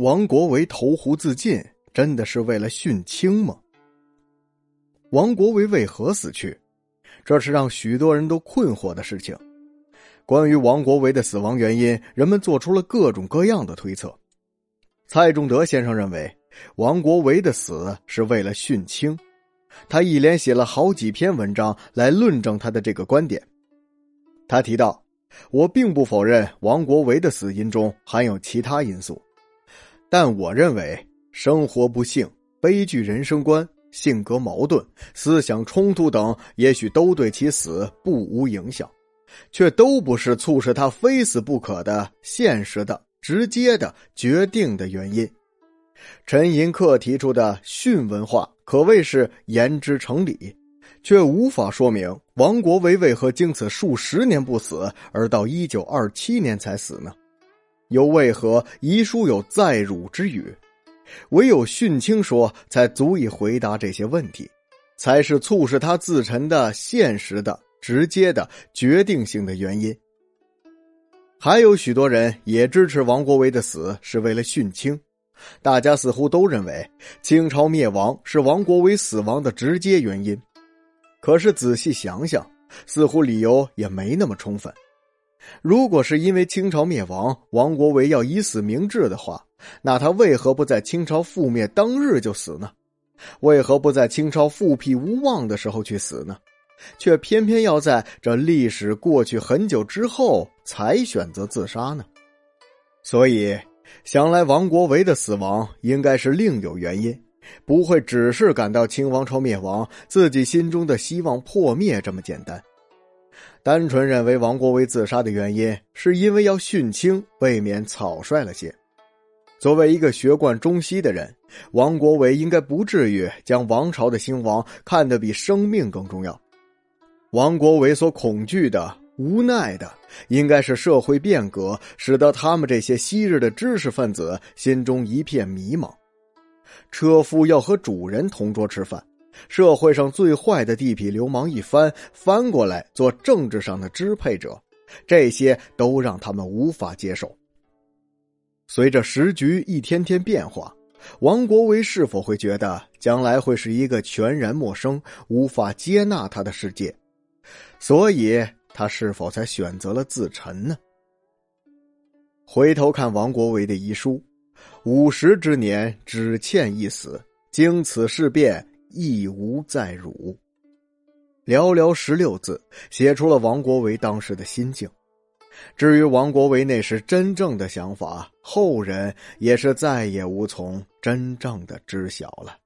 王国维投湖自尽，真的是为了殉清吗？王国维为何死去？这是让许多人都困惑的事情。关于王国维的死亡原因，人们做出了各种各样的推测。蔡仲德先生认为，王国维的死是为了殉清，他一连写了好几篇文章来论证他的这个观点。他提到：“我并不否认王国维的死因中含有其他因素。”但我认为，生活不幸、悲剧人生观、性格矛盾、思想冲突等，也许都对其死不无影响，却都不是促使他非死不可的现实的、直接的、决定的原因。陈寅恪提出的“训文化”可谓是言之成理，却无法说明王国维为何经此数十年不死，而到一九二七年才死呢？又为何遗书有再辱之语？唯有殉清说才足以回答这些问题，才是促使他自沉的现实的、直接的、决定性的原因。还有许多人也支持王国维的死是为了殉清，大家似乎都认为清朝灭亡是王国维死亡的直接原因。可是仔细想想，似乎理由也没那么充分。如果是因为清朝灭亡，王国维要以死明志的话，那他为何不在清朝覆灭当日就死呢？为何不在清朝复辟无望的时候去死呢？却偏偏要在这历史过去很久之后才选择自杀呢？所以，想来王国维的死亡应该是另有原因，不会只是感到清王朝灭亡，自己心中的希望破灭这么简单。单纯认为王国维自杀的原因，是因为要殉清，未免草率了些。作为一个学贯中西的人，王国维应该不至于将王朝的兴亡看得比生命更重要。王国维所恐惧的、无奈的，应该是社会变革使得他们这些昔日的知识分子心中一片迷茫。车夫要和主人同桌吃饭。社会上最坏的地痞流氓一翻翻过来做政治上的支配者，这些都让他们无法接受。随着时局一天天变化，王国维是否会觉得将来会是一个全然陌生、无法接纳他的世界？所以他是否才选择了自沉呢？回头看王国维的遗书，五十之年只欠一死，经此事变。亦无再辱，寥寥十六字写出了王国维当时的心境。至于王国维那时真正的想法，后人也是再也无从真正的知晓了。